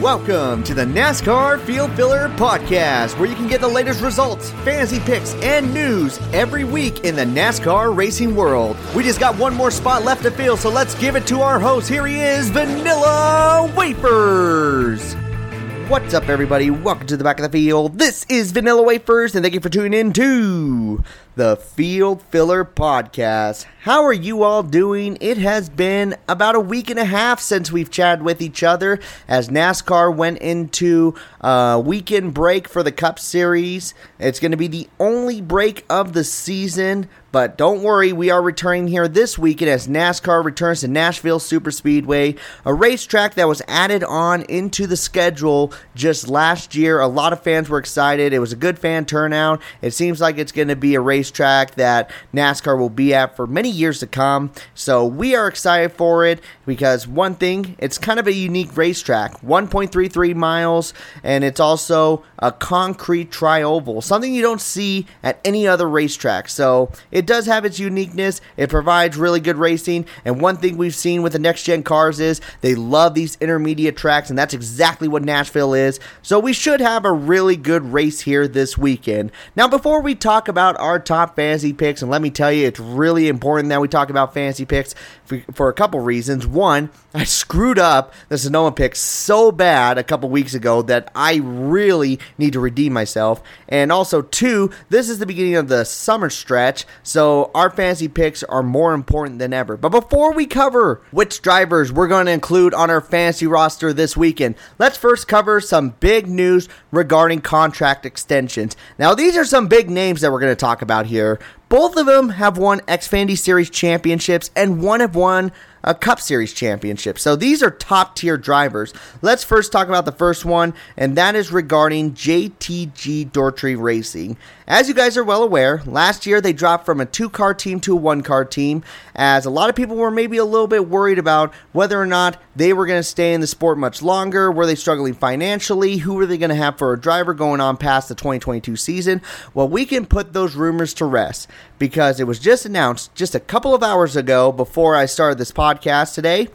Welcome to the NASCAR Field Filler Podcast, where you can get the latest results, fantasy picks, and news every week in the NASCAR racing world. We just got one more spot left to fill, so let's give it to our host. Here he is, Vanilla Wafers. What's up, everybody? Welcome to the back of the field. This is Vanilla Wafers, and thank you for tuning in to the Field Filler Podcast. How are you all doing? It has been about a week and a half since we've chatted with each other as NASCAR went into a weekend break for the Cup Series. It's going to be the only break of the season, but don't worry, we are returning here this weekend as NASCAR returns to Nashville Superspeedway, a racetrack that was added on into the schedule just last year. A lot of fans were excited. It was a good fan turnout. It seems like it's going to be a racetrack that NASCAR will be at for many years to come. So we are excited for it because one thing, it's kind of a unique racetrack 1.33 miles, and it's also a concrete trioval, something you don't see at any other racetrack. So it does have its uniqueness. It provides really good racing. And one thing we've seen with the next gen cars is they love these intermediate tracks, and that's exactly what Nashville is. So we should have a really good race here this weekend. Now, before we talk about our top fantasy picks, and let me tell you, it's really important that we talk about fantasy picks for, for a couple reasons. One, I screwed up the Sonoma pick so bad a couple weeks ago that I really need to redeem myself. And also, two, this is the beginning of the summer stretch, so our fantasy picks are more important than ever. But before we cover which drivers we're going to include on our fantasy roster this weekend, let's first cover some big news regarding contract extensions. Now, these are some big names that we're going to talk about here. Both of them have won Xfinity Series championships, and one have won a Cup Series championship. So these are top tier drivers. Let's first talk about the first one, and that is regarding JTG Daugherty Racing. As you guys are well aware, last year they dropped from a two car team to a one car team, as a lot of people were maybe a little bit worried about whether or not they were going to stay in the sport much longer. Were they struggling financially? Who were they going to have for a driver going on past the 2022 season? Well, we can put those rumors to rest because it was just announced just a couple of hours ago before I started this podcast today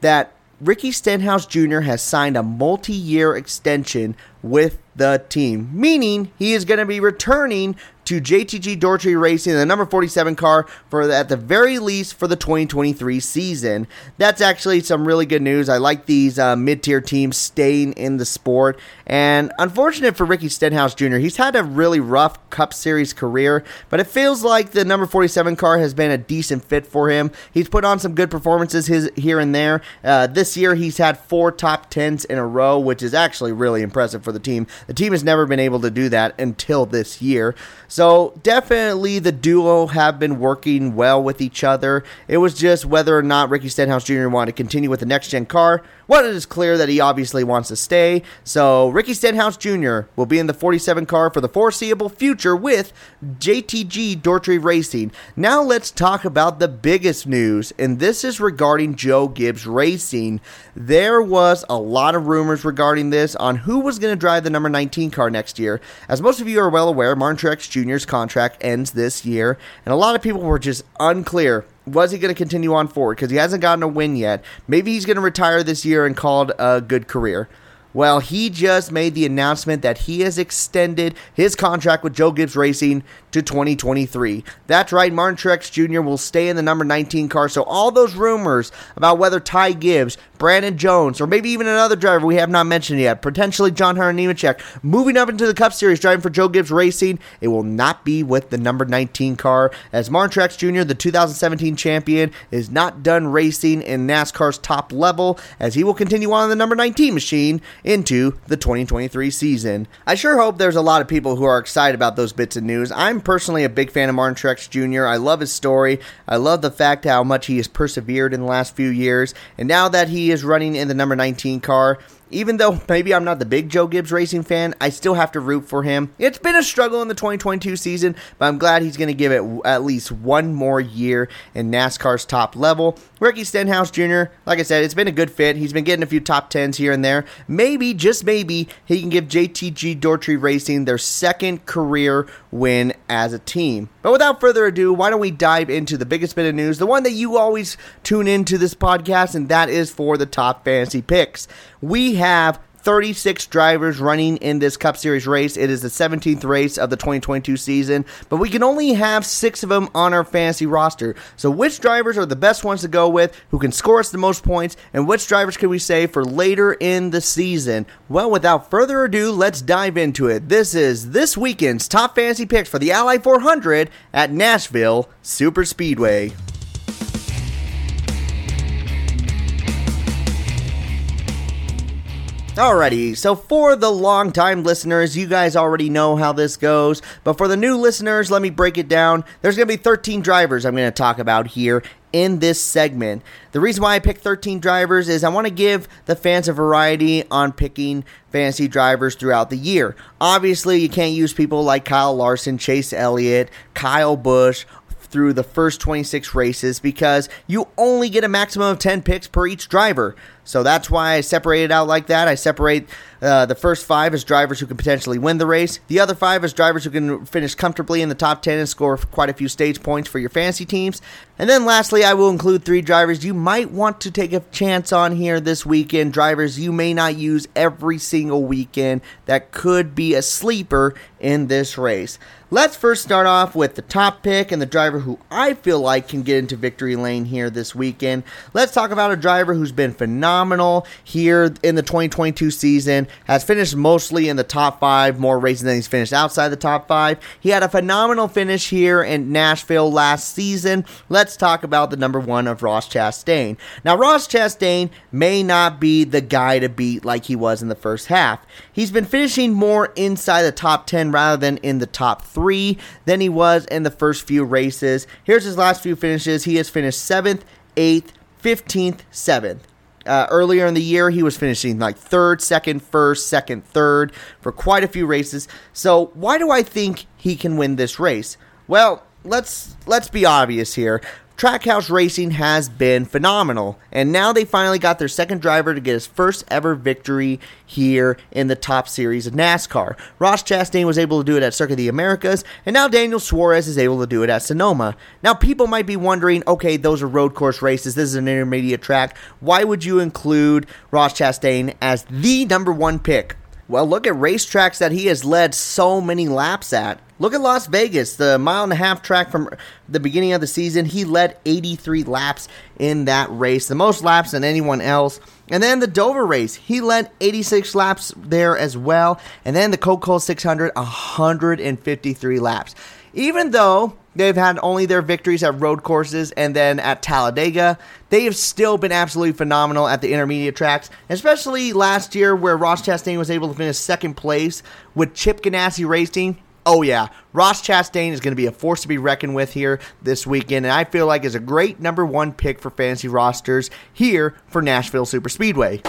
that Ricky Stenhouse Jr. has signed a multi year extension with the team, meaning he is going to be returning to JTG Daugherty Racing, the number 47 car, for the, at the very least for the 2023 season. That's actually some really good news. I like these uh, mid tier teams staying in the sport. And unfortunate for Ricky Stenhouse Jr., he's had a really rough Cup Series career, but it feels like the number 47 car has been a decent fit for him. He's put on some good performances his, here and there. Uh, this year, he's had four top 10s in a row, which is actually really impressive for the team. The team has never been able to do that until this year. So definitely the duo have been working well with each other. It was just whether or not Ricky Stenhouse Jr. wanted to continue with the next gen car. Well, it is clear that he obviously wants to stay. So Ricky Stenhouse Jr. will be in the 47 car for the foreseeable future with JTG Daugherty Racing. Now let's talk about the biggest news, and this is regarding Joe Gibbs Racing. There was a lot of rumors regarding this on who was going to drive the number 19 car next year. As most of you are well aware, Martin Truex Jr.'s contract ends this year, and a lot of people were just unclear was he going to continue on forward because he hasn't gotten a win yet. Maybe he's going to retire this year and call it a good career. Well, he just made the announcement that he has extended his contract with Joe Gibbs Racing to 2023. That's right, Martin Truex Jr. will stay in the number 19 car. So all those rumors about whether Ty Gibbs, Brandon Jones, or maybe even another driver we have not mentioned yet, potentially John Hunter Nemechek, moving up into the Cup Series driving for Joe Gibbs Racing, it will not be with the number 19 car. As Martin Truex Jr., the 2017 champion, is not done racing in NASCAR's top level, as he will continue on the number 19 machine into the 2023 season. I sure hope there's a lot of people who are excited about those bits of news. I'm personally a big fan of Martin Truex Jr. I love his story. I love the fact how much he has persevered in the last few years. And now that he is running in the number 19 car, even though maybe I'm not the big Joe Gibbs racing fan, I still have to root for him. It's been a struggle in the 2022 season, but I'm glad he's going to give it at least one more year in NASCAR's top level. Ricky Stenhouse Jr., like I said, it's been a good fit. He's been getting a few top 10s here and there. Maybe, just maybe, he can give JTG Daugherty Racing their second career win as a team. But without further ado, why don't we dive into the biggest bit of news, the one that you always tune into this podcast, and that is for the top fantasy picks. We have 36 drivers running in this Cup Series race. It is the 17th race of the 2022 season, but we can only have six of them on our fantasy roster. So, which drivers are the best ones to go with, who can score us the most points, and which drivers can we save for later in the season? Well, without further ado, let's dive into it. This is this weekend's top fantasy picks for the Ally 400 at Nashville Super Speedway. Alrighty, so for the long-time listeners, you guys already know how this goes. But for the new listeners, let me break it down. There's going to be 13 drivers I'm going to talk about here in this segment. The reason why I picked 13 drivers is I want to give the fans a variety on picking fantasy drivers throughout the year. Obviously, you can't use people like Kyle Larson, Chase Elliott, Kyle Busch, through the first 26 races because you only get a maximum of 10 picks per each driver. So that's why I separate it out like that. I separate uh, the first five as drivers who can potentially win the race. The other five as drivers who can finish comfortably in the top 10 and score quite a few stage points for your fantasy teams. And then lastly, I will include three drivers you might want to take a chance on here this weekend. Drivers you may not use every single weekend that could be a sleeper in this race. Let's first start off with the top pick and the driver who I feel like can get into victory lane here this weekend. Let's talk about a driver who's been phenomenal here in the 2022 season, has finished mostly in the top five, more races than he's finished outside the top five. He had a phenomenal finish here in Nashville last season. Let's talk about the number one of Ross Chastain. Now, Ross Chastain may not be the guy to beat like he was in the first half. He's been finishing more inside the top 10 rather than in the top three three than he was in the first few races. Here's his last few finishes. He has finished seventh, eighth, 15th, 7th. Uh, earlier in the year, he was finishing like third, second, first, second, third for quite a few races. So, why do I think he can win this race? Well, let's let's be obvious here. Trackhouse Racing has been phenomenal, and now they finally got their second driver to get his first ever victory here in the top series of NASCAR. Ross Chastain was able to do it at Circuit of the Americas, and now Daniel Suarez is able to do it at Sonoma. Now, people might be wondering okay, those are road course races, this is an intermediate track. Why would you include Ross Chastain as the number one pick? Well, look at racetracks that he has led so many laps at. Look at Las Vegas, the mile and a half track from the beginning of the season. He led 83 laps in that race, the most laps than anyone else. And then the Dover race, he led 86 laps there as well. And then the Coca-Cola 600, 153 laps. Even though they've had only their victories at road courses and then at Talladega, they have still been absolutely phenomenal at the intermediate tracks, especially last year where Ross Chastain was able to finish second place with Chip Ganassi Racing Oh yeah, Ross Chastain is going to be a force to be reckoned with here this weekend, and I feel like is a great number one pick for fantasy rosters here for Nashville Super Speedway.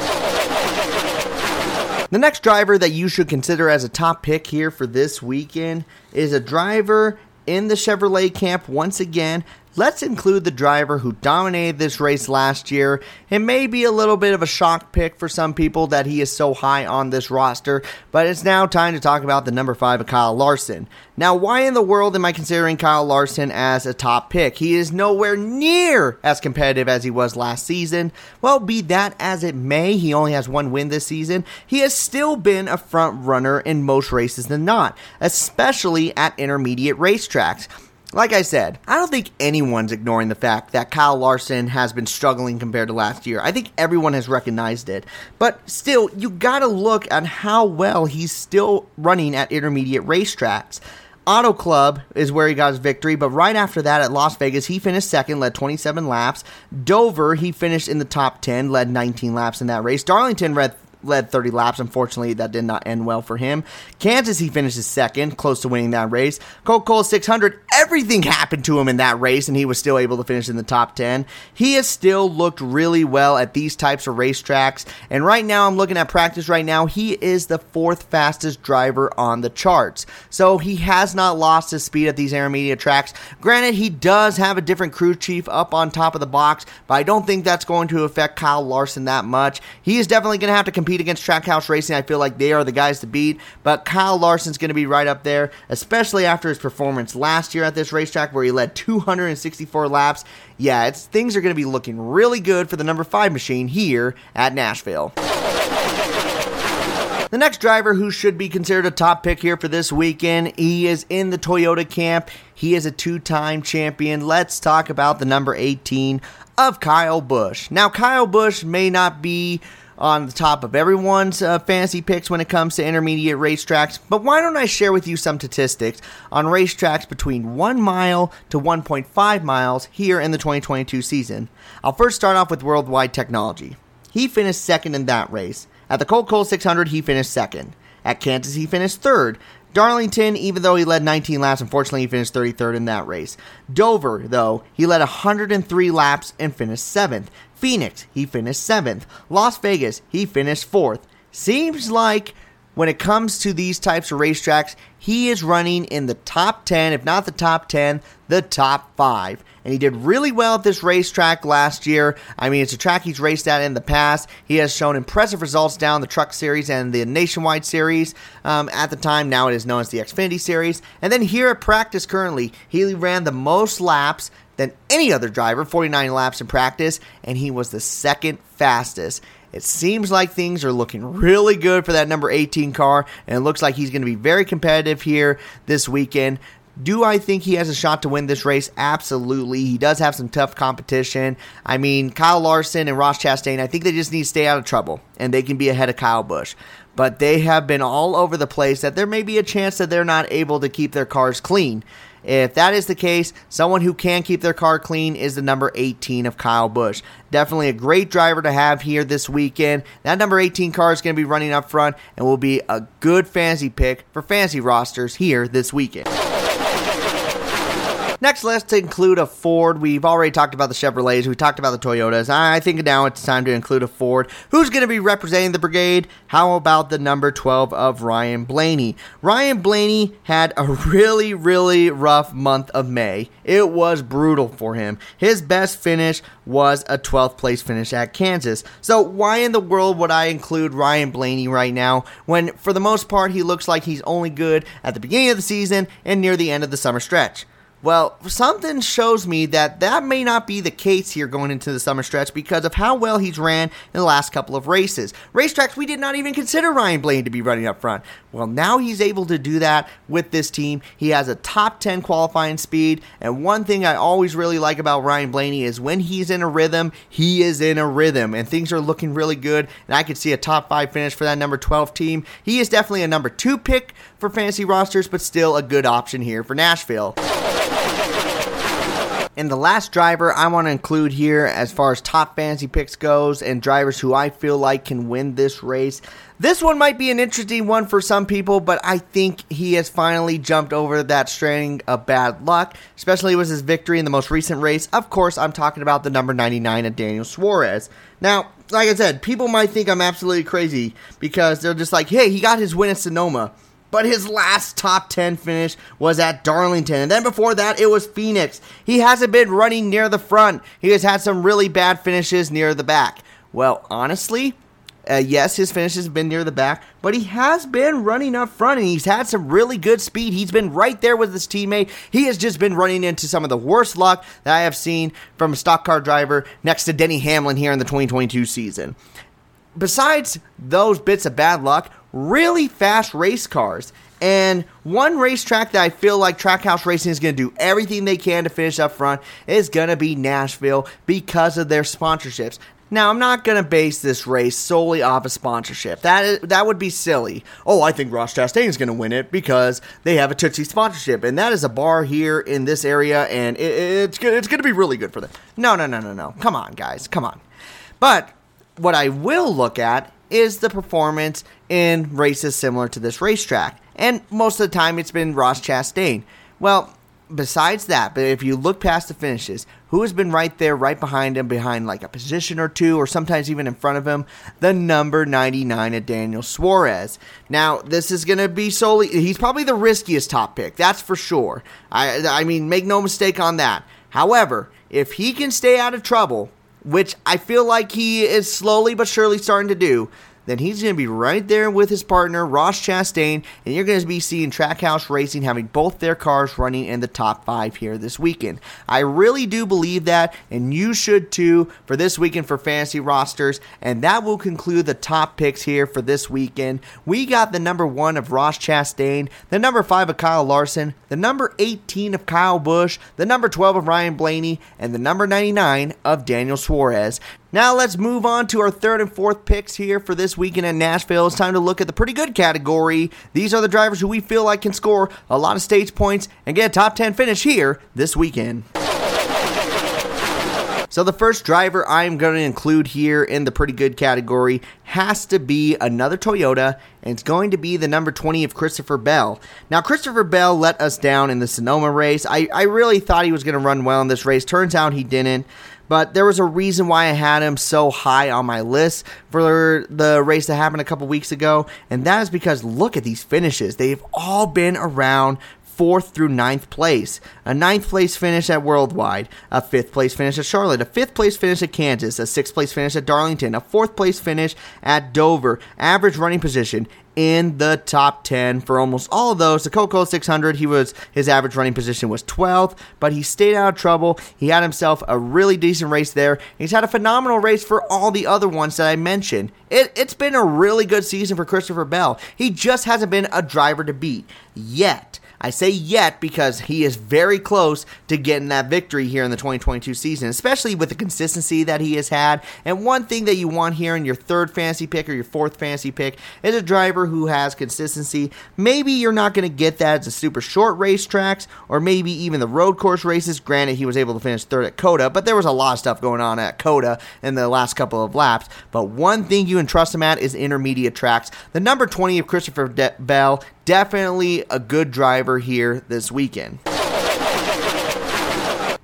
The next driver that you should consider as a top pick here for this weekend is a driver in the Chevrolet camp once again Let's include the driver who dominated this race last year. It may be a little bit of a shock pick for some people that he is so high on this roster, but it's now time to talk about the number five of Kyle Larson. Now, why in the world am I considering Kyle Larson as a top pick? He is nowhere near as competitive as he was last season. Well, be that as it may, he only has one win this season. He has still been a front runner in most races than not, especially at intermediate racetracks. Like I said, I don't think anyone's ignoring the fact that Kyle Larson has been struggling compared to last year. I think everyone has recognized it. But still, you gotta look at how well he's still running at intermediate racetracks. Auto Club is where he got his victory, but right after that at Las Vegas, he finished second, led 27 laps. Dover, he finished in the top 10, led 19 laps in that race. Darlington led led 30 laps. Unfortunately, that did not end well for him. Kansas, he finishes second, close to winning that race. Coca-Cola 600, everything happened to him in that race, and he was still able to finish in the top 10. He has still looked really well at these types of racetracks, and right now, I'm looking at practice right now, he is the fourth fastest driver on the charts. So he has not lost his speed at these intermediate tracks. Granted, he does have a different crew chief up on top of the box, but I don't think that's going to affect Kyle Larson that much. He is definitely going to have to compete compete against Trackhouse Racing. I feel like they are the guys to beat. But Kyle Larson's going to be right up there, especially after his performance last year at this racetrack where he led 264 laps. Yeah, things are going to be looking really good for the number five machine here at Nashville. The next driver who should be considered a top pick here for this weekend, he is in the Toyota camp. He is a two time champion. Let's talk about the number 18 of Kyle Busch. Now, Kyle Busch may not be on the top of everyone's uh, fantasy picks when it comes to intermediate racetracks, but why don't I share with you some statistics on racetracks between 1 mile to 1.5 miles here in the 2022 season? I'll first start off with Worldwide Technology. He finished second in that race. At the Coca-Cola 600, he finished second. At Kansas, he finished third. Darlington, even though he led 19 laps, unfortunately he finished 33rd in that race. Dover, though, he led 103 laps and finished 7th. Phoenix, he finished 7th. Las Vegas, he finished 4th. Seems like when it comes to these types of racetracks, he is running in the top 10, if not the top 10, the top 5. And he did really well at this racetrack last year. I mean, it's a track he's raced at in the past. He has shown impressive results down the Truck Series and the Nationwide Series. Um, at the time, now it is known as the Xfinity Series. And then here at practice currently, he ran the most laps than any other driver, 49 laps in practice, and he was the second fastest. It seems like things are looking really good for that number 18 car, and it looks like he's going to be very competitive here this weekend. Do I think he has a shot to win this race? Absolutely. He does have some tough competition. I mean, Kyle Larson and Ross Chastain, I think they just need to stay out of trouble, and they can be ahead of Kyle Busch. But they have been all over the place that there may be a chance that they're not able to keep their cars clean. If that is the case, someone who can keep their car clean is the number 18 of Kyle Busch. Definitely a great driver to have here this weekend. That number 18 car is going to be running up front and will be a good fantasy pick for fantasy rosters here this weekend. Next, let's include a Ford. We've already talked about the Chevrolets. We talked about the Toyotas. I think now it's time to include a Ford. Who's going to be representing the brigade? How about the number 12 of Ryan Blaney? Ryan Blaney had a really, really rough month of May. It was brutal for him. His best finish was a 12th place finish at Kansas. So, why in the world would I include Ryan Blaney right now when, for the most part, he looks like he's only good at the beginning of the season and near the end of the summer stretch? Well, something shows me that that may not be the case here going into the summer stretch because of how well he's ran in the last couple of races. Racetracks we did not even consider Ryan Blaney to be running up front. Well, now he's able to do that with this team. He has a top 10 qualifying speed, and one thing I always really like about Ryan Blaney is when he's in a rhythm, he is in a rhythm, and things are looking really good. And I could see a top five finish for that number 12 team. He is definitely a number two pick for fantasy rosters, but still a good option here for Nashville. And the last driver I want to include here, as far as top fantasy picks goes, and drivers who I feel like can win this race. This one might be an interesting one for some people, but I think he has finally jumped over that string of bad luck, especially with his victory in the most recent race. Of course, I'm talking about the number 99 of Daniel Suarez. Now, like I said, people might think I'm absolutely crazy because they're just like, hey, he got his win at Sonoma but his last top 10 finish was at Darlington. And then before that, it was Phoenix. He hasn't been running near the front, he has had some really bad finishes near the back. Well, honestly, uh, yes, his finishes have been near the back, but he has been running up front and he's had some really good speed. He's been right there with his teammate. He has just been running into some of the worst luck that I have seen from a stock car driver next to Denny Hamlin here in the 2022 season. Besides those bits of bad luck, really fast race cars. And one racetrack that I feel like Trackhouse Racing is going to do everything they can to finish up front is going to be Nashville because of their sponsorships. Now, I'm not going to base this race solely off a sponsorship. That is, that would be silly. Oh, I think Ross Chastain is going to win it because they have a Tootsie sponsorship, and that is a bar here in this area, and it, it's it's going to be really good for them. No, no, no, no, no. Come on, guys, come on. But what I will look at is the performance in races similar to this racetrack. And most of the time it's been Ross Chastain. Well, besides that, but if you look past the finishes, who has been right there, right behind him, behind like a position or two, or sometimes even in front of him? The number 99 of Daniel Suarez. Now, this is going to be solely, he's probably the riskiest top pick, that's for sure. I, I mean, make no mistake on that. However, if he can stay out of trouble, which I feel like he is slowly but surely starting to do, then he's going to be right there with his partner, Ross Chastain, and you're going to be seeing Trackhouse Racing having both their cars running in the top five here this weekend. I really do believe that, and you should too for this weekend for fantasy rosters. And that will conclude the top picks here for this weekend. We got the number one of Ross Chastain, the number five of Kyle Larson, the number 18 of Kyle Busch, the number 12 of Ryan Blaney, and the number 99 of Daniel Suarez. Now let's move on to our third and fourth picks here for this weekend in Nashville. It's time to look at the pretty good category. These are the drivers who we feel like can score a lot of stage points and get a top 10 finish here this weekend. So the first driver I'm going to include here in the pretty good category has to be another Toyota, and it's going to be the number 20 of Christopher Bell. Now, Christopher Bell let us down in the Sonoma race. I, I really thought he was going to run well in this race. Turns out he didn't. But there was a reason why I had him so high on my list for the race that happened a couple weeks ago, and that is because look at these finishes. They've all been around fourth through ninth place. A ninth place finish at Worldwide, a fifth place finish at Charlotte, a fifth place finish at Kansas, a sixth place finish at Darlington, a fourth place finish at Dover. Average running position in the top 10 for almost all of those. The Coco 600, he was his average running position was 12th, but he stayed out of trouble. He had himself a really decent race there. He's had a phenomenal race for all the other ones that I mentioned. It, it's been a really good season for Christopher Bell. He just hasn't been a driver to beat yet. I say yet because he is very close to getting that victory here in the 2022 season, especially with the consistency that he has had. And one thing that you want here in your third fantasy pick or your fourth fantasy pick is a driver who has consistency. Maybe you're not going to get that as a super short racetracks or maybe even the road course races. Granted, he was able to finish third at COTA, but there was a lot of stuff going on at COTA in the last couple of laps. But one thing you can trust him at is intermediate tracks. The number 20 of Christopher De- Bell definitely a good driver here this weekend.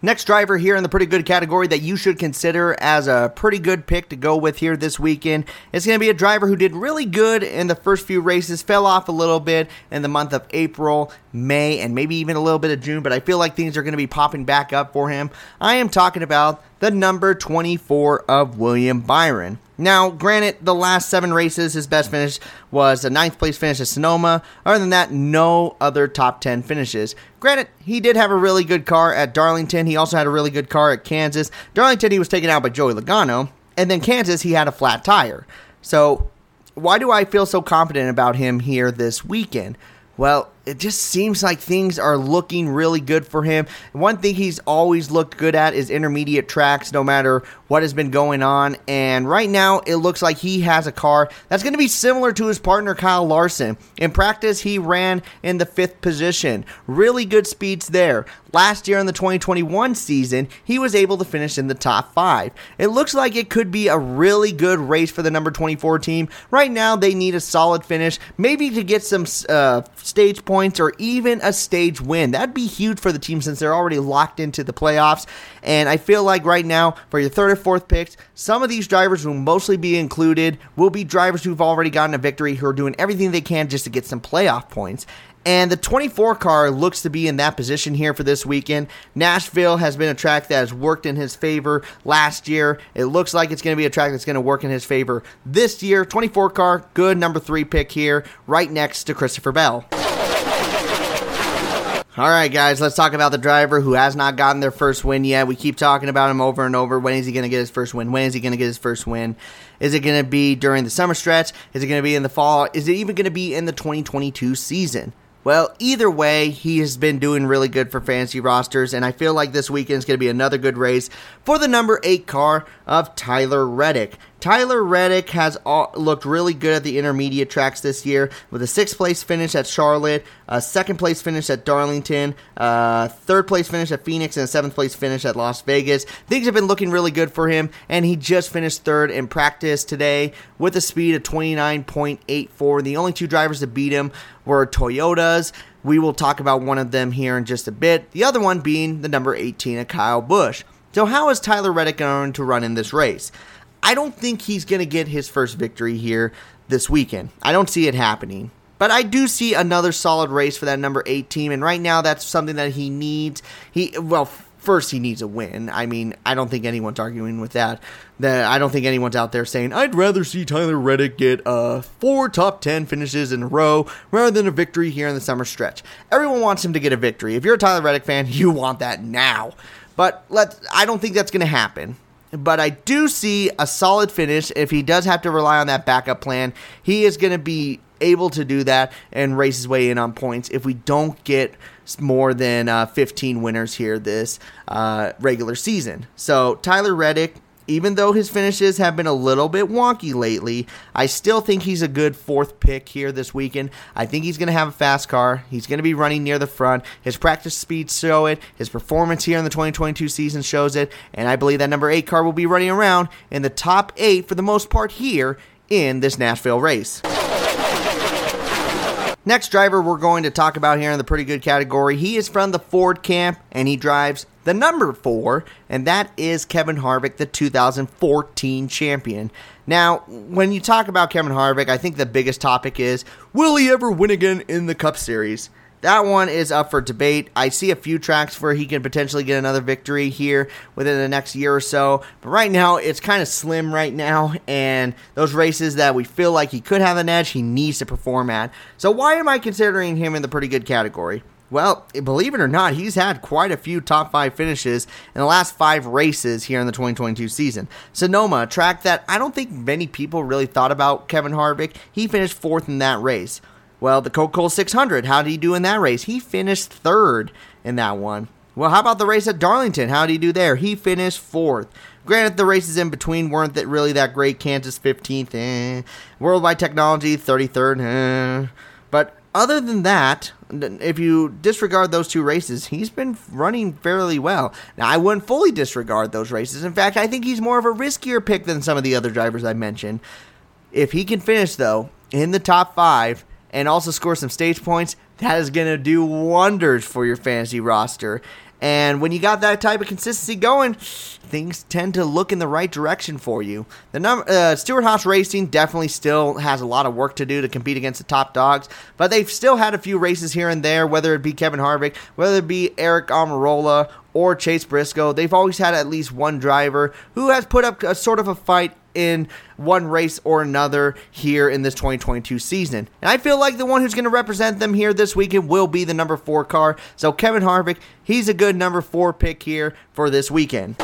Next driver here in the pretty good category that you should consider as a pretty good pick to go with here this weekend is going to be a driver who did really good in the first few races, fell off a little bit in the month of April, May, and maybe even a little bit of June, but I feel like things are going to be popping back up for him. I am talking about the number 24 of William Byron. Now, granted, the last seven races, his best finish was a ninth place finish at Sonoma. Other than that, no other top 10 finishes. Granted, he did have a really good car at Darlington. He also had a really good car at Kansas. Darlington, he was taken out by Joey Logano. And then Kansas, he had a flat tire. So, why do I feel so confident about him here this weekend? Well, it just seems like things are looking really good for him. One thing he's always looked good at is intermediate tracks, no matter what has been going on. And right now, it looks like he has a car that's going to be similar to his partner, Kyle Larson. In practice, he ran in the fifth position. Really good speeds there. Last year in the 2021 season, he was able to finish in the top five. It looks like it could be a really good race for the number 24 team. Right now, they need a solid finish, maybe to get some uh, stage points or even a stage win. That'd be huge for the team since they're already locked into the playoffs. And I feel like right now, for your third or fourth picks, some of these drivers will mostly be included, will be drivers who've already gotten a victory, who are doing everything they can just to get some playoff points. And the 24 car looks to be in that position here for this weekend. Nashville has been a track that has worked in his favor last year. It looks like it's going to be a track that's going to work in his favor this year. 24 car, good number three pick here, right next to Christopher Bell. All right, guys, let's talk about the driver who has not gotten their first win yet. We keep talking about him over and over. When is he going to get his first win? When is he going to get his first win? Is it going to be during the summer stretch? Is it going to be in the fall? Is it even going to be in the 2022 season? Well, either way, he has been doing really good for fantasy rosters, and I feel like this weekend is going to be another good race for the number eight car of Tyler Reddick. Tyler Reddick has looked really good at the intermediate tracks this year with a sixth place finish at Charlotte, a second place finish at Darlington, a third place finish at Phoenix, and a seventh place finish at Las Vegas. Things have been looking really good for him, and he just finished third in practice today with a speed of 29.84. The only two drivers to beat him were Toyotas. We will talk about one of them here in just a bit. The other one being the number 18 of Kyle Busch. So, how is Tyler Reddick going to run in this race? I don't think he's going to get his first victory here this weekend. I don't see it happening. But I do see another solid race for that number eight team, and right now that's something that he needs. He well, first he needs a win. I mean, I don't think anyone's arguing with that. That I don't think anyone's out there saying I'd rather see Tyler Reddick get uh, four top ten finishes in a row rather than a victory here in the summer stretch. Everyone wants him to get a victory. If you're a Tyler Reddick fan, you want that now. But let I don't think that's going to happen. But I do see a solid finish. If he does have to rely on that backup plan, he is going to be able to do that and race his way in on points if we don't get more than uh, 15 winners here this uh, regular season. So Tyler Reddick, even though his finishes have been a little bit wonky lately, I still think he's a good fourth pick here this weekend. I think he's going to have a fast car. He's going to be running near the front. His practice speeds show it. His performance here in the 2022 season shows it. And I believe that number eight car will be running around in the top eight for the most part here in this Nashville race. Next driver we're going to talk about here in the pretty good category. He is from the Ford camp and he drives the number four, and that is Kevin Harvick, the 2014 champion. Now, when you talk about Kevin Harvick, I think the biggest topic is will he ever win again in the Cup Series? That one is up for debate. I see a few tracks where he can potentially get another victory here within the next year or so. But right now, it's kind of slim right now. And those races that we feel like he could have an edge, he needs to perform at. So why am I considering him in the pretty good category? Well, believe it or not, he's had quite a few top five finishes in the last five races here in the 2022 season. Sonoma, a track that I don't think many people really thought about Kevin Harvick, he finished fourth in that race. Well, the Coca Cola 600, how did he do in that race? He finished third in that one. Well, how about the race at Darlington? How did he do there? He finished fourth. Granted, the races in between weren't that really that great. Kansas 15th, eh. Worldwide Technology 33rd, eh. But other than that, if you disregard those two races, he's been running fairly well. Now, I wouldn't fully disregard those races. In fact, I think he's more of a riskier pick than some of the other drivers I mentioned. If he can finish, though, in the top five, and also score some stage points, that is going to do wonders for your fantasy roster. And when you got that type of consistency going, things tend to look in the right direction for you. The number uh, Stewart-Haas Racing definitely still has a lot of work to do to compete against the top dogs, but they've still had a few races here and there, whether it be Kevin Harvick, whether it be Aric Almirola or Chase Briscoe. They've always had at least one driver who has put up a sort of a fight in one race or another here in this 2022 season. And I feel like the one who's going to represent them here this weekend will be the number four car. So Kevin Harvick, he's a good number four pick here for this weekend.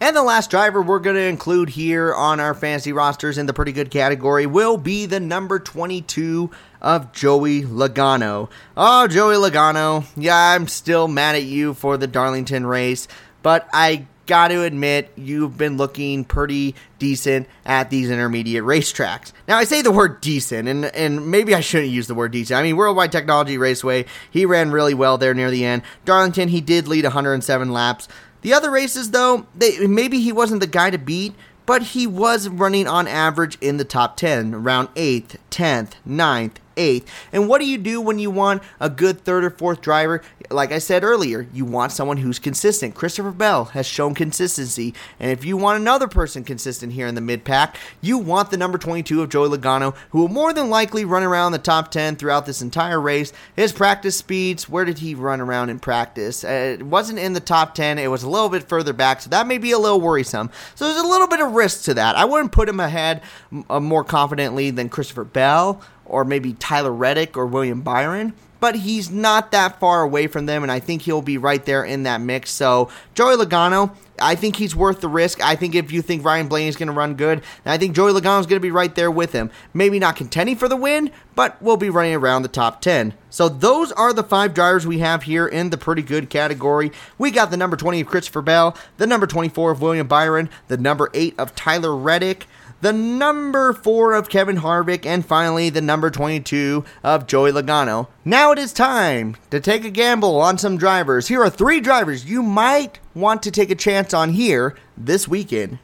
And the last driver we're going to include here on our fantasy rosters in the pretty good category will be the number 22 of Joey Logano. Oh, Joey Logano. Yeah, I'm still mad at you for the Darlington race, but I got to admit, you've been looking pretty decent at these intermediate racetracks. Now, I say the word decent, and, and maybe I shouldn't use the word decent. I mean, Worldwide Technology Raceway, he ran really well there near the end. Darlington, he did lead 107 laps. The other races, though, they, maybe he wasn't the guy to beat, but he was running on average in the top 10, around 8th, 10th, 9th, eighth. And what do you do when you want a good third or fourth driver? Like I said earlier, you want someone who's consistent. Christopher Bell has shown consistency. And if you want another person consistent here in the mid pack, you want the number 22 of Joey Logano, who will more than likely run around the top 10 throughout this entire race. His practice speeds, where did he run around in practice? Uh, it wasn't in the top 10, it was a little bit further back, so that may be a little worrisome. So there's a little bit of risk to that. I wouldn't put him ahead uh, more confidently than Christopher Bell or maybe Tyler Reddick or William Byron, but he's not that far away from them, and I think he'll be right there in that mix. So, Joey Logano, I think he's worth the risk. I think if you think Ryan Blaney is going to run good, I think Joey Logano is going to be right there with him. Maybe not contending for the win, but we'll be running around the top 10. So those are the five drivers we have here in the pretty good category. We got the number 20 of Christopher Bell, the number 24 of William Byron, the number 8 of Tyler Reddick, the number 4 of Kevin Harvick, and finally the number 22 of Joey Logano. Now it is time to take a gamble on some drivers. Here are three drivers you might want to take a chance on here this weekend.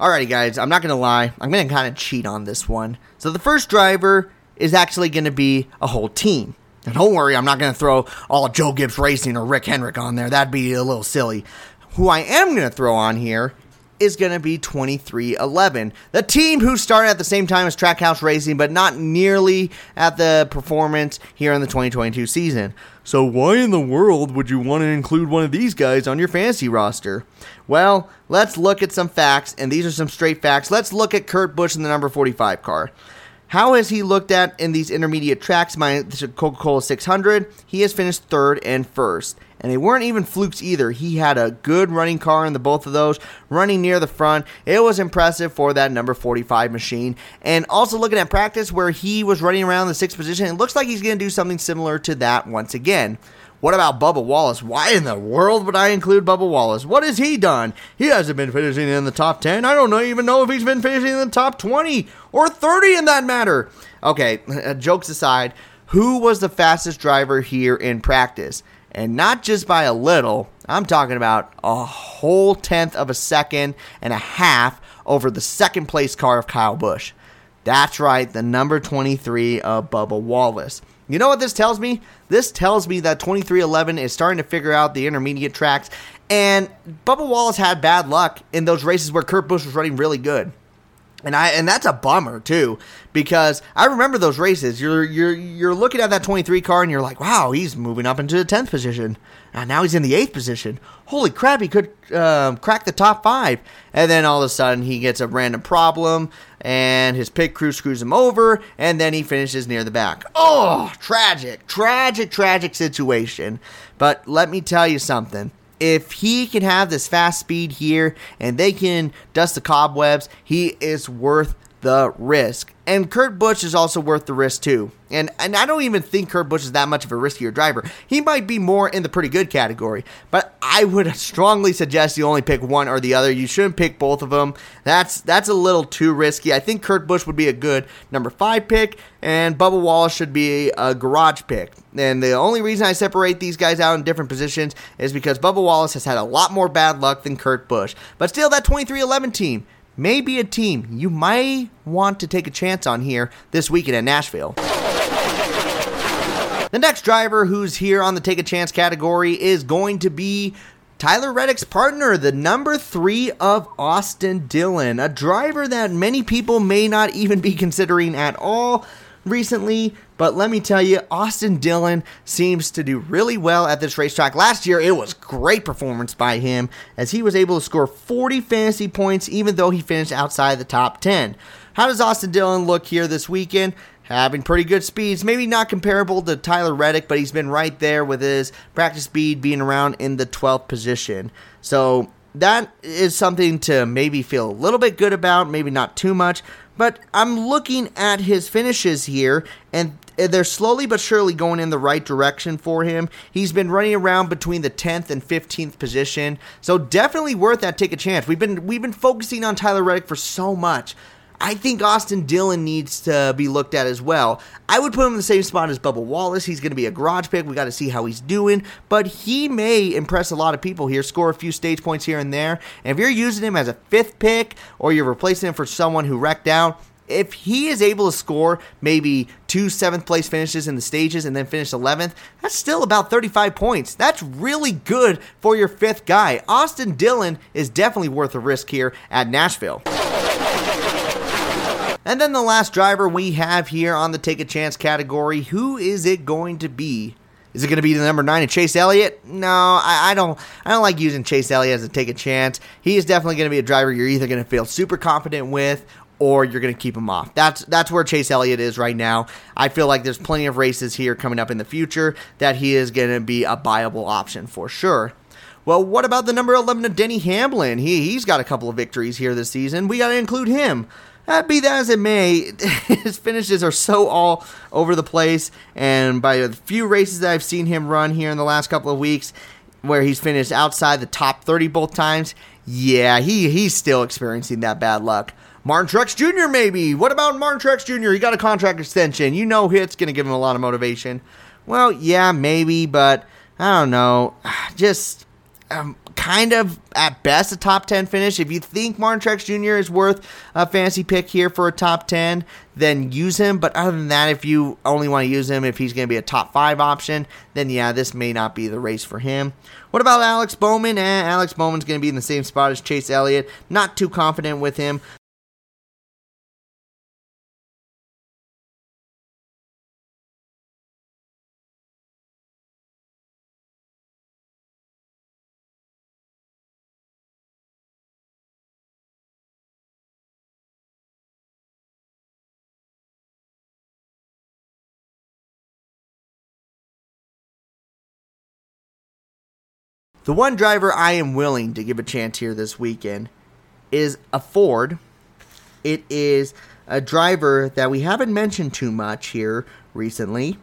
Alrighty, guys, I'm not gonna lie, I'm gonna kind of cheat on this one. So the first driver is actually gonna be a whole team. Now, don't worry, I'm not gonna throw all Joe Gibbs Racing or Rick Hendrick on there. That'd be a little silly. Who I am gonna throw on here is going to be 23XI. The team who started at the same time as Trackhouse Racing, but not nearly at the performance here in the 2022 season. So, why in the world would you want to include one of these guys on your fantasy roster? Well, let's look at some facts, and these are some straight facts. Let's look at Kurt Busch in the number 45 car. How has he looked at in these intermediate tracks? My Coca Cola 600, he has finished third and first. And they weren't even flukes either. He had a good running car in the both of those, running near the front. It was impressive for that number 45 machine. And also looking at practice where he was running around the sixth position, it looks like he's going to do something similar to that once again. What about Bubba Wallace? Why in the world would I include Bubba Wallace? What has he done? He hasn't been finishing in the top 10. I don't even know if he's been finishing in the top 20 or 30 in that matter. Okay, jokes aside, who was the fastest driver here in practice? And not just by a little, I'm talking about a whole tenth of a second and a half over the second place car of Kyle Busch. That's right, the number 23 of Bubba Wallace. You know what this tells me? This tells me that 23XI is starting to figure out the intermediate tracks, and Bubba Wallace had bad luck in those races where Kurt Busch was running really good. And I and that's a bummer too because I remember those races. You're you're you're looking at that 23 car and you're like, "Wow, he's moving up into the 10th position." And now he's in the 8th position. Holy crap, he could um, crack the top 5. And then all of a sudden he gets a random problem and his pit crew screws him over and then he finishes near the back. Oh, tragic, tragic, tragic situation. But let me tell you something if he can have this fast speed here and they can dust the cobwebs, he is worth the risk. And Kurt Busch is also worth the risk too. And and I don't even think Kurt Busch is that much of a riskier driver. He might be more in the pretty good category, but I would strongly suggest you only pick one or the other. You shouldn't pick both of them. That's that's a little too risky. I think Kurt Busch would be a good number 5 pick and Bubba Wallace should be a garage pick. And the only reason I separate these guys out in different positions is because Bubba Wallace has had a lot more bad luck than Kurt Busch. But still that 23XI team may be a team you might want to take a chance on here this weekend in Nashville. The next driver who's here on the take a chance category is going to be Tyler Reddick's partner, the number three of Austin Dillon, a driver that many people may not even be considering at all recently, but let me tell you, Austin Dillon seems to do really well at this racetrack. Last year, it was great performance by him as he was able to score 40 fantasy points, even though he finished outside the top 10. How does Austin Dillon look here this weekend? Having pretty good speeds, maybe not comparable to Tyler Reddick, but he's been right there with his practice speed being around in the 12th position. So that is something to maybe feel a little bit good about, maybe not too much. But I'm looking at his finishes here, and Eh, they're slowly but surely going in the right direction for him. He's been running around between the 10th and 15th position, so definitely worth that take a chance. We've been we've been focusing on Tyler Reddick for so much. I think Austin Dillon needs to be looked at as well. I would put him in the same spot as Bubba Wallace. He's going to be a garage pick. We got to see how he's doing, but he may impress a lot of people here, score a few stage points here and there. And if you're using him as a fifth pick or you're replacing him for someone who wrecked out, if he is able to score maybe two seventh place finishes in the stages and then finish 11th, that's still about 35 points. That's really good for your fifth guy. Austin Dillon is definitely worth a risk here at Nashville. And then the last driver we have here on the take a chance category, who is it going to be? Is it going to be the number nine of Chase Elliott? No, I, I, don't. I don't like using Chase Elliott as a take a chance. He is definitely going to be a driver you're either going to feel super confident with, or you're going to keep him off. That's that's where Chase Elliott is right now. I feel like there's plenty of races here coming up in the future that he is going to be a viable option for sure. Well, what about the number 11 of Denny Hamlin? He he's got a couple of victories here this season. We got to include him. Uh, be that as it may, his finishes are so all over the place, and by the few races that I've seen him run here in the last couple of weeks, where he's finished outside the top 30 both times, yeah, he he's still experiencing that bad luck. Martin Truex Jr. maybe. What about Martin Truex Jr.? He got a contract extension. You know it's going to give him a lot of motivation. Well, yeah, maybe, but I don't know. Just um, kind of at best a top 10 finish. If you think Martin Truex Jr. is worth a fancy pick here for a top 10, then use him. But other than that, if you only want to use him if he's going to be a top 5 option, then yeah, this may not be the race for him. What about Alex Bowman? Eh, Alex Bowman's going to be in the same spot as Chase Elliott. Not too confident with him. The one driver I am willing to give a chance here this weekend is a Ford. It is a driver that we haven't mentioned too much here recently,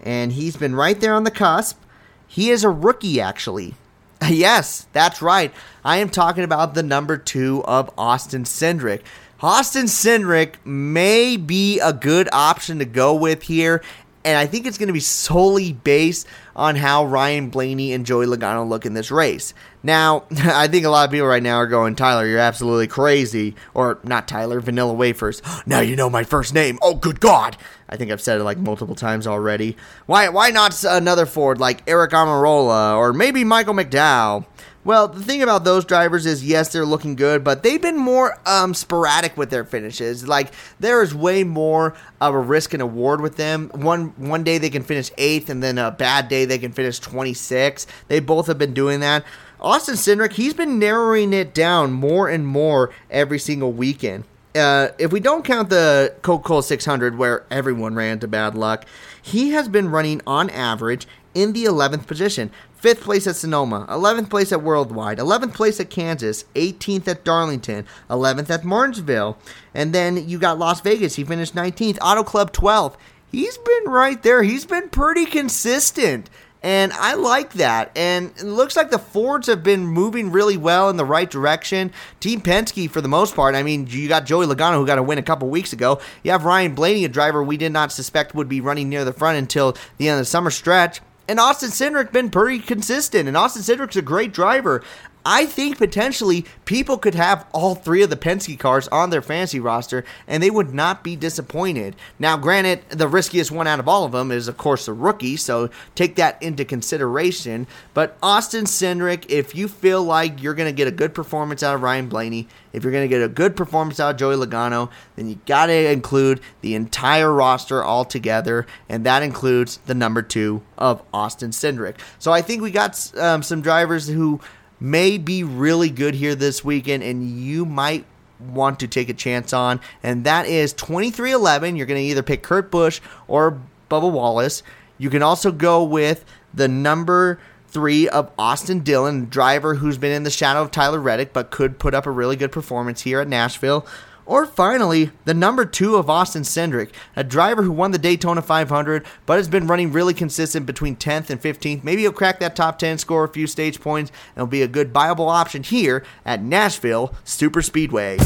and he's been right there on the cusp. He is a rookie, actually. yes, that's right. I am talking about the number two of Austin Cindric. Austin Cindric may be a good option to go with here, and I think it's going to be solely based on how Ryan Blaney and Joey Logano look in this race. Now, I think a lot of people right now are going, Tyler, you're absolutely crazy. Or not Tyler, Vanilla Wafers. Now you know my first name. Oh, good God. I think I've said it like multiple times already. Why, why not another Ford like Aric Almirola or maybe Michael McDowell? Well, the thing about those drivers is, yes, they're looking good, but they've been more um, sporadic with their finishes. Like there is way more of a risk and award with them. One one day they can finish eighth, and then a bad day they can finish twenty six. They both have been doing that. Austin Cindric, he's been narrowing it down more and more every single weekend. Uh, if we don't count the Coca-Cola 600, where everyone ran to bad luck, he has been running on average in the 11th position. Fifth place at Sonoma, 11th place at Worldwide, 11th place at Kansas, 18th at Darlington, 11th at Martinsville, and then you got Las Vegas. He finished 19th. Auto Club 12th. He's been right there. He's been pretty consistent. And I like that. And it looks like the Fords have been moving really well in the right direction. Team Penske, for the most part, I mean, you got Joey Logano, who got a win a couple weeks ago. You have Ryan Blaney, a driver we did not suspect would be running near the front until the end of the summer stretch. And Austin Cindric been pretty consistent, and Austin Cindric's a great driver. I think potentially people could have all three of the Penske cars on their fantasy roster and they would not be disappointed. Now, granted, the riskiest one out of all of them is, of course, the rookie, so take that into consideration. But Austin Cindric, if you feel like you're going to get a good performance out of Ryan Blaney, if you're going to get a good performance out of Joey Logano, then you got to include the entire roster altogether, and that includes the number two of Austin Cindric. So I think we got um, some drivers who may be really good here this weekend, and you might want to take a chance on, and that is 23XI. You're going to either pick Kurt Busch or Bubba Wallace. You can also go with the number three of Austin Dillon, driver who's been in the shadow of Tyler Reddick, but could put up a really good performance here at Nashville. Or finally, the number two of Austin Cindric, a driver who won the Daytona 500 but has been running really consistent between 10th and 15th. Maybe he'll crack that top 10, score a few stage points, and will be a good viable option here at Nashville Super Speedway.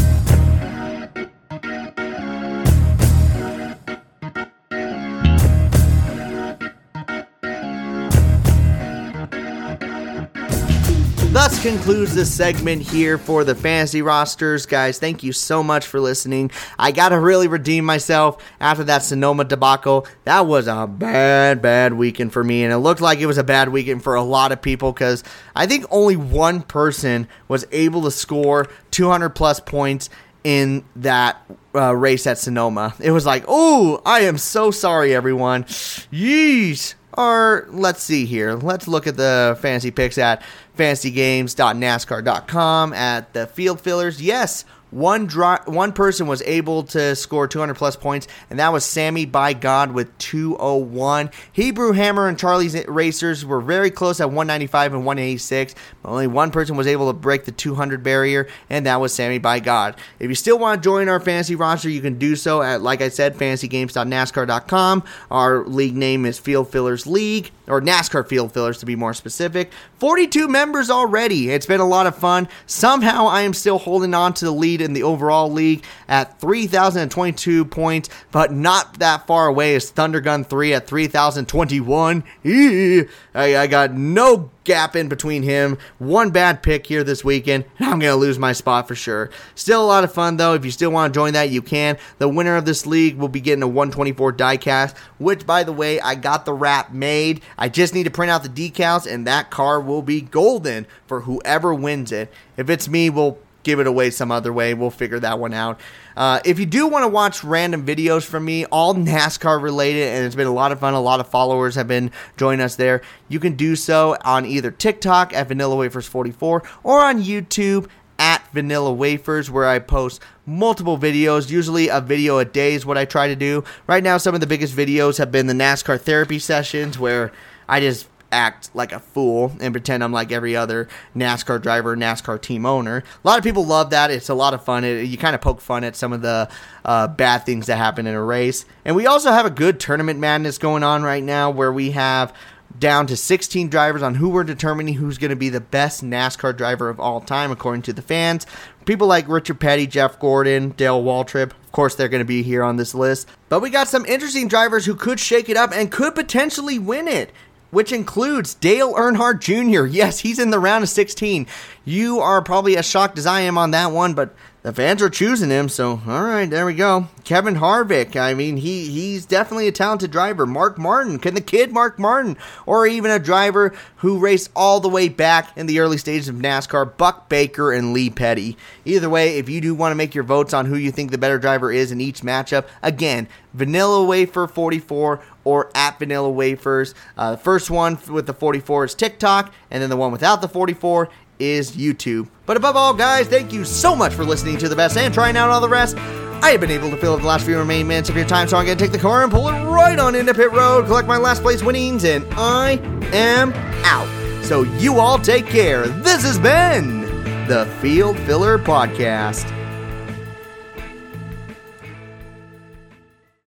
Thus concludes this segment here for the fantasy rosters. Guys, thank you so much for listening. I got to really redeem myself after that Sonoma debacle. That was a bad, bad weekend for me, and it looked like it was a bad weekend for a lot of people because I think only one person was able to score 200 plus points in that uh, race at Sonoma. It was like, oh, I am so sorry, everyone. Yeesh. Or let's see here. Let's look at the fantasy picks at fantasygames.nascar.com at the field fillers. Yes, one dri- one person was able to score 200 plus points, and that was Sammy by God with 201. Hebrew Hammer and Charlie's Racers were very close at 195 and 186, but only one person was able to break the 200 barrier, and that was Sammy by God. If you still want to join our fantasy roster, you can do so at, like I said, fantasygames.nascar.com. Our league name is Field Fillers League, or NASCAR Field Fillers to be more specific. 42 members already. It's been a lot of fun. Somehow I am still holding on to the lead lead in the overall league at 3,022 points, but not that far away is Thunder Gun 3 at 3,021. I, I got no gap in between him. One bad pick here this weekend, and I'm going to lose my spot for sure. Still a lot of fun, though. If you still want to join that, you can. The winner of this league will be getting a 124 diecast, which, by the way, I got the wrap made. I just need to print out the decals, and that car will be golden for whoever wins it. If it's me, we'll give it away some other way. We'll figure that one out. Uh, if you do want to watch random videos from me, all NASCAR related, and it's been a lot of fun, a lot of followers have been joining us there, you can do so on either TikTok at Vanilla Wafers 44 or on YouTube at Vanilla Wafers, where I post multiple videos. Usually, a video a day is what I try to do. Right now, some of the biggest videos have been the NASCAR therapy sessions, where I just act like a fool and pretend I'm like every other NASCAR driver, NASCAR team owner. A lot of people love that. It's a lot of fun. It, you kind of poke fun at some of the uh, bad things that happen in a race. And we also have a good tournament madness going on right now where we have down to 16 drivers on who we're determining who's going to be the best NASCAR driver of all time, according to the fans. People like Richard Petty, Jeff Gordon, Dale Waltrip, of course, they're going to be here on this list. But we got some interesting drivers who could shake it up and could potentially win it which includes Dale Earnhardt Jr. Yes, he's in the round of 16. You are probably as shocked as I am on that one, but the fans are choosing him, so all right, there we go. Kevin Harvick, I mean, he he's definitely a talented driver. Mark Martin, can the kid Mark Martin, or even a driver who raced all the way back in the early stages of NASCAR, Buck Baker and Lee Petty. Either way, if you do want to make your votes on who you think the better driver is in each matchup, again, Vanilla Wafer 44 or at Vanilla Wafers. Uh, the first one with the 44 is TikTok, and then the one without the 44 is YouTube. But above all, guys, thank you so much for listening to the best and trying out all the rest. I have been able to fill up the last few remaining minutes of your time, so I'm going to take the car and pull it right on into pit road, collect my last place winnings, and I am out. So you all take care. This has been the Field Filler Podcast.